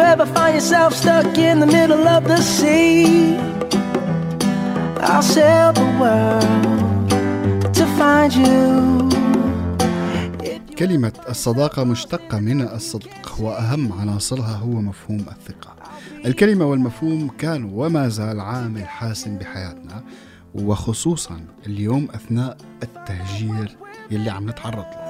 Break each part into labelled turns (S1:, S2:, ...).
S1: you ever find yourself stuck in the middle of the sea, I'll sail the world to find you. كلمة الصداقة مشتقة من الصدق وأهم عناصرها هو مفهوم الثقة. الكلمة والمفهوم كان وما زال عامل حاسم بحياتنا وخصوصا اليوم أثناء التهجير يلي عم نتعرض له.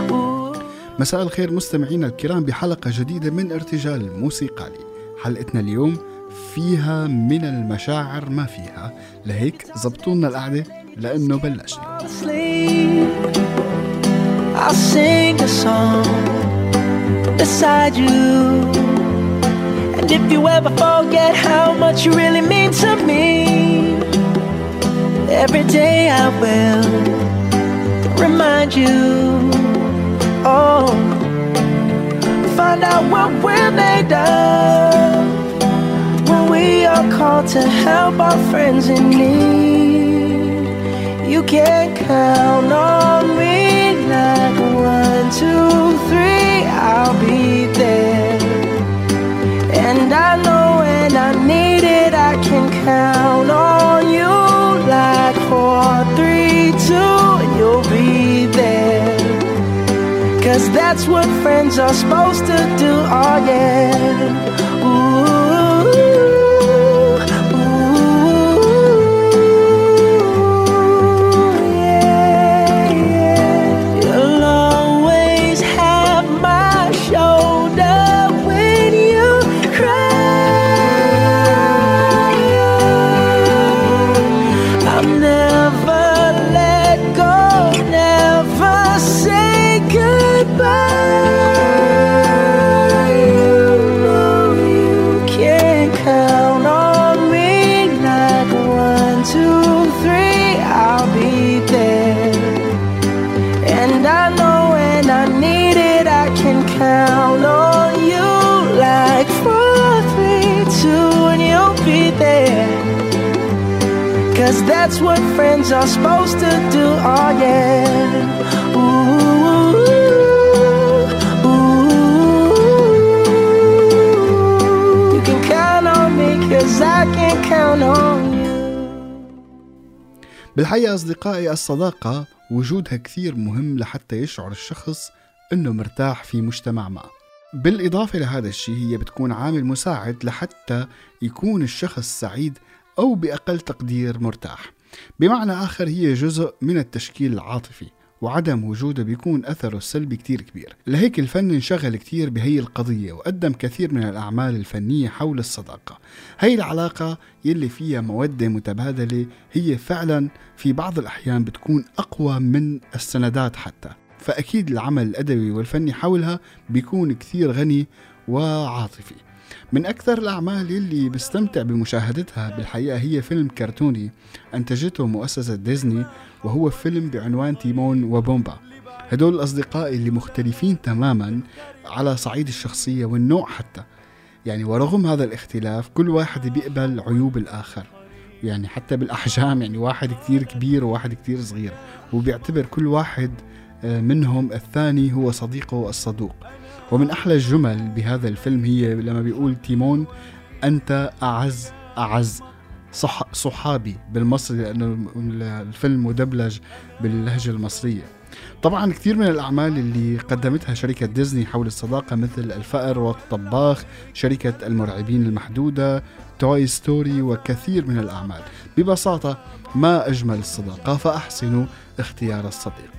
S1: مساء الخير مستمعينا الكرام بحلقة جديدة من ارتجال موسيقالي. حلقتنا اليوم فيها من المشاعر ما فيها. لهيك زبطونا القعدة لأنه بلشنا. Every day I will remind you. Oh, find out what we're made of when we are called to help our friends in need. You can count on me like one, two, three, I'll be there. And I know when I need it, I can count on Cause that's what friends are supposed to do, oh yeah. That's what friends are supposed to do, oh yeah. Ooh, ooh, you can count on me cause I can count on you. بالحقيقة أصدقائي الصداقة وجودها كثير مهم لحتى يشعر الشخص أنه مرتاح في مجتمع ما بالإضافة لهذا الشيء هي بتكون عامل مساعد لحتى يكون الشخص سعيد أو بأقل تقدير مرتاح بمعنى آخر هي جزء من التشكيل العاطفي وعدم وجوده بيكون أثره السلبي كتير كبير. لهيك الفن انشغل كتير بهي القضية وقدم كثير من الأعمال الفنية حول الصداقة. هي العلاقة يلي فيها مودة متبادلة هي فعلا في بعض الأحيان بتكون أقوى من السندات حتى. فأكيد العمل الأدبي والفني حولها بيكون كثير غني وعاطفي. من أكثر الأعمال اللي بستمتع بمشاهدتها بالحقيقة هي فيلم كرتوني أنتجته مؤسسة ديزني وهو فيلم بعنوان تيمون وبومبا. هدول الأصدقاء اللي مختلفين تماما على صعيد الشخصية والنوع حتى. يعني ورغم هذا الاختلاف كل واحد بيقبل عيوب الآخر. يعني حتى بالأحجام يعني واحد كتير كبير وواحد كتير صغير. وبيعتبر كل واحد آه، منهم الثاني هو صديقه الصدوق. ومن أحلى الجمل بهذا الفيلم هي لما بيقول تيمون أنت أعز أعز صح صحابي بالمصري لأنه الفيلم مدبلج باللهجة المصرية. طبعا كثير من الأعمال اللي قدمتها شركة ديزني حول الصداقة مثل الفأر والطباخ شركة المرعبين المحدودة Toy Story وكثير من الأعمال. ببساطة ما أجمل الصداقة فأحسنوا اختيار الصديق.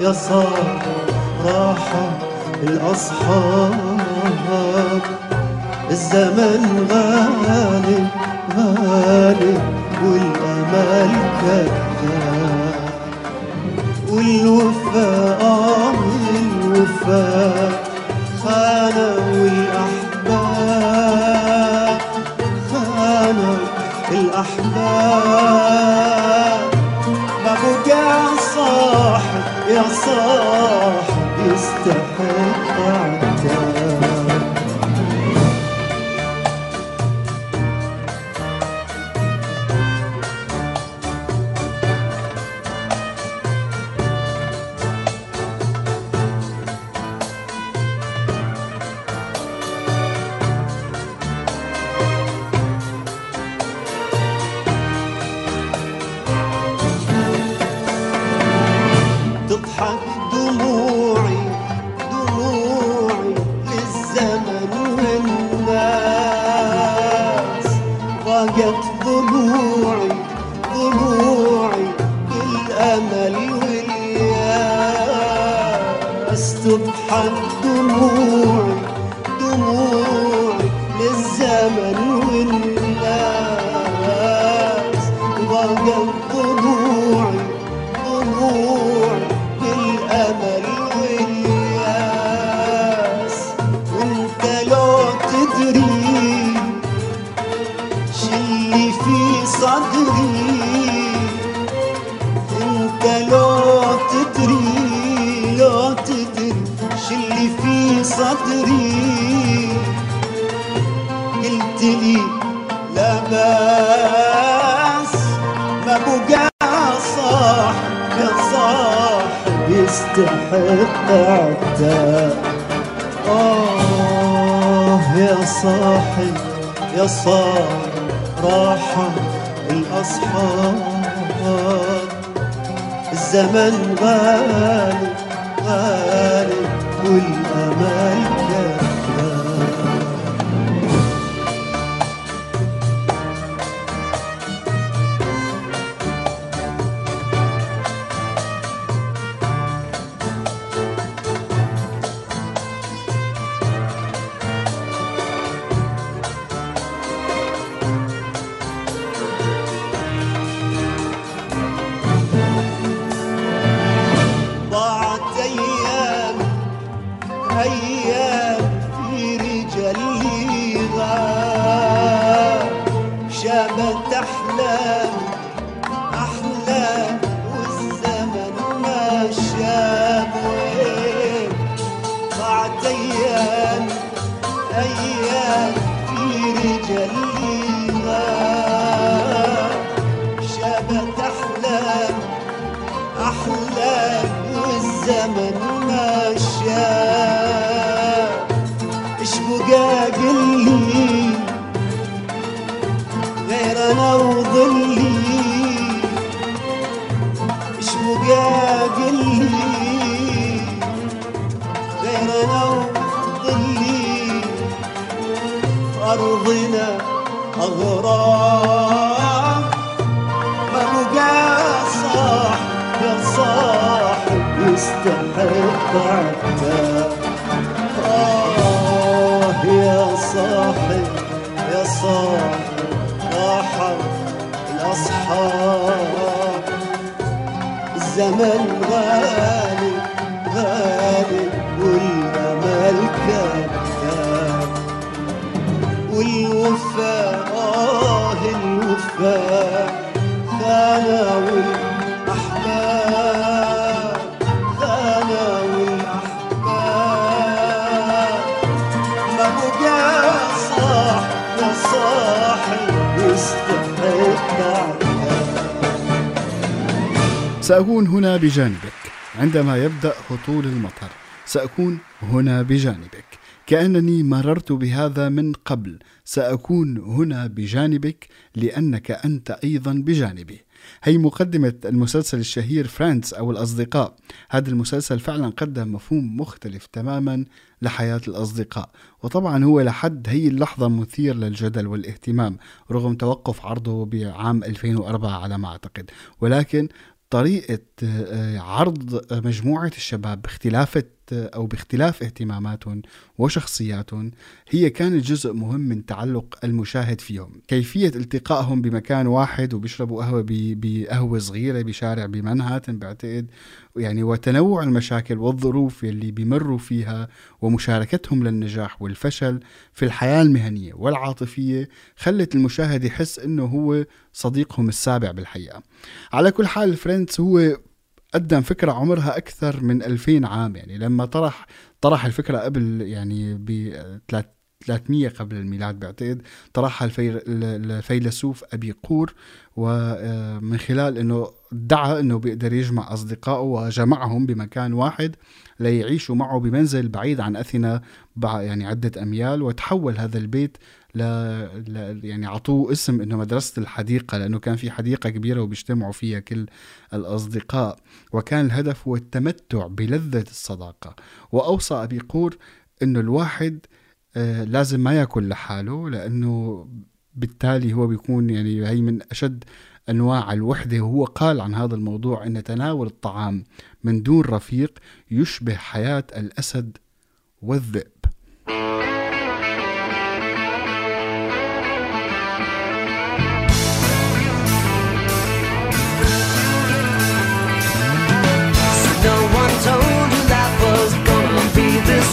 S2: يا صاح راحة الأصحاب. الزمن غالي غالي والأمل كذاب. والوفاء آه الوفاء خانة والأحباب خانة الأحباب. ببقى صاح يا صاحبي استحق حتى عدى آه يا صاحي يا صاحي راحة الأصحاب. الزمن غالي غالي والأمان
S3: سأكون هنا بجانبك. عندما يبدأ هطول المطر سأكون هنا بجانبك. كأنني مررت بهذا من قبل سأكون هنا بجانبك لأنك أنت أيضا بجانبي. هي مقدمة المسلسل الشهير فرانس أو الأصدقاء. هذا المسلسل فعلا قدم مفهوم مختلف تماما لحياة الأصدقاء. وطبعا هو لحد هي اللحظة مثير للجدل والاهتمام رغم توقف عرضه بعام 2004 على ما أعتقد. ولكن طريقة آه، عرض مجموعة الشباب باختلاف أو باختلاف اهتماماتهم وشخصياتهم هي كانت جزء مهم من تعلق المشاهد فيهم. كيفية التقائهم بمكان واحد وبيشربوا قهوة بقهوة صغيرة بشارع بمنهاتن بعتقد يعني وتنوع المشاكل والظروف اللي بيمروا فيها ومشاركتهم للنجاح والفشل في الحياة المهنية والعاطفية خلت المشاهد يحس إنه هو صديقهم السابع بالحقيقة على كل حال فريندز هو قدم فكرة عمرها أكثر من 2000 عام يعني لما طرح طرح الفكرة قبل يعني ب 300 قبل الميلاد بعتقد طرحها الفيلسوف أبي قور ومن خلال أنه ادعى أنه بيقدر يجمع أصدقائه وجمعهم بمكان واحد ليعيشوا معه بمنزل بعيد عن أثينا يعني عدة أميال وتحول هذا البيت ل... ل... يعني عطوه اسم إنه مدرسة الحديقة لأنه كان في حديقة كبيرة وبيجتمعوا فيها كل الأصدقاء. وكان الهدف هو التمتع بلذة الصداقة. وأوصى أبي قور إنه الواحد آه لازم ما يأكل لحاله لأنه بالتالي هو بيكون يعني هي من أشد أنواع الوحدة. وهو قال عن هذا الموضوع إن تناول الطعام من دون رفيق يشبه حياة الأسد والذئب.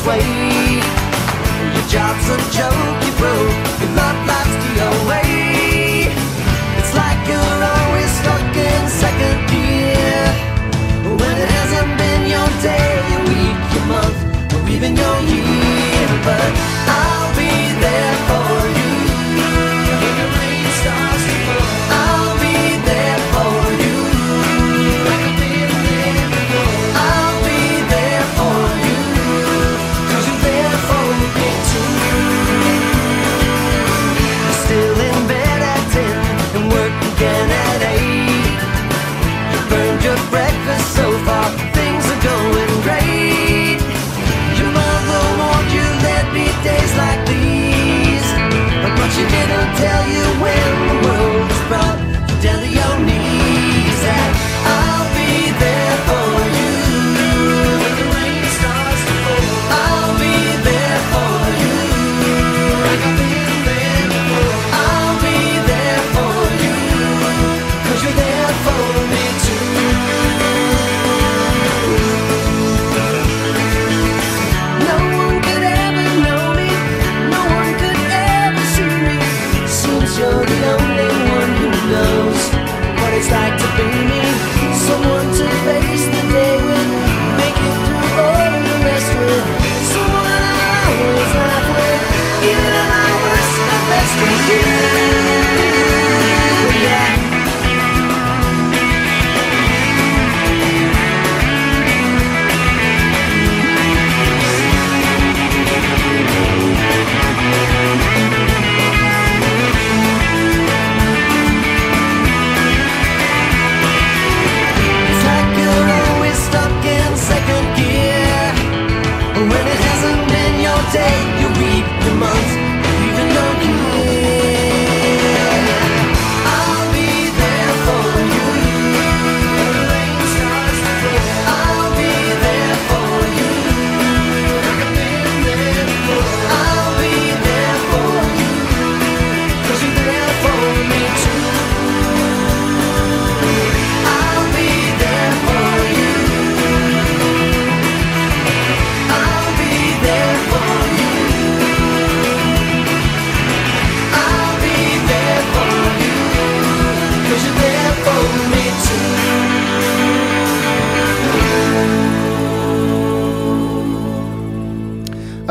S3: Way. Your job's a joke, you broke. Your love life's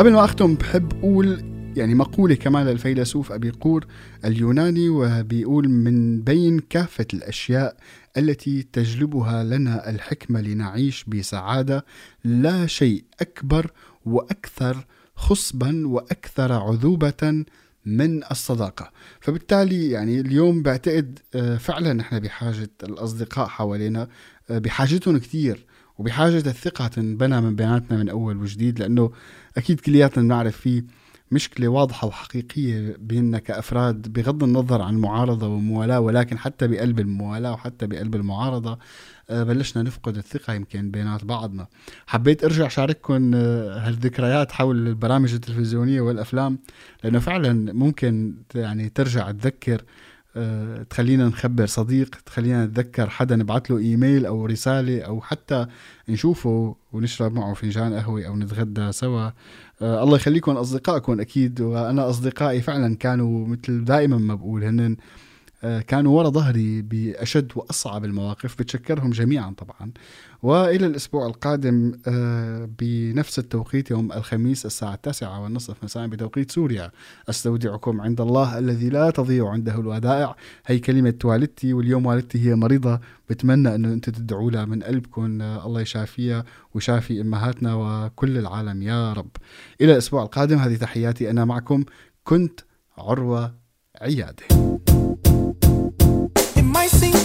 S3: قبل ما أختم بحب أقول يعني مقولة كمان للفيلسوف أبي قور اليوناني وبيقول من بين كافة الأشياء التي تجلبها لنا الحكمة لنعيش بسعادة لا شيء أكبر وأكثر خصبا وأكثر عذوبة من الصداقة. فبالتالي يعني اليوم بعتقد آه، فعلا نحن بحاجة الأصدقاء حوالينا آه، بحاجتهم كثير وبحاجة الثقة تنبنى من بيناتنا من أول وجديد لأنه أكيد كلياتنا بنعرف في مشكلة واضحة وحقيقية بيننا كأفراد بغض النظر عن معارضة وموالاة ولكن حتى بقلب الموالاة وحتى بقلب المعارضة آه، بلشنا نفقد الثقة يمكن بينات بعضنا. حبيت أرجع شارككم آه، هالذكريات حول البرامج التلفزيونية والأفلام لأنه فعلا ممكن يعني ترجع تذكر آه، تخلينا نخبر صديق تخلينا نتذكر حدا نبعث له إيميل أو رسالة أو حتى نشوفه ونشرب معه فنجان قهوة أو نتغدى سوا. أه الله يخليكم أصدقائكم أكيد وأنا أصدقائي فعلا كانوا مثل دائما ما بقول هن آه، كانوا ورا ظهري بأشد وأصعب المواقف بتشكرهم جميعا طبعا. وإلى الأسبوع القادم آه، بنفس التوقيت يوم الخميس الساعة التاسعة والنصف مساء بتوقيت سوريا. أستودعكم عند الله الذي لا تضيع عنده الودائع. هي كلمة والدتي واليوم والدتي هي مريضة. بتمنى أنه أنتم تدعوا لها من قلبكم. آه، الله يشافيها وشافي إمهاتنا وكل العالم. يا رب. إلى الأسبوع القادم هذه تحياتي. أنا معكم كنت عروة
S4: عيادة. I sing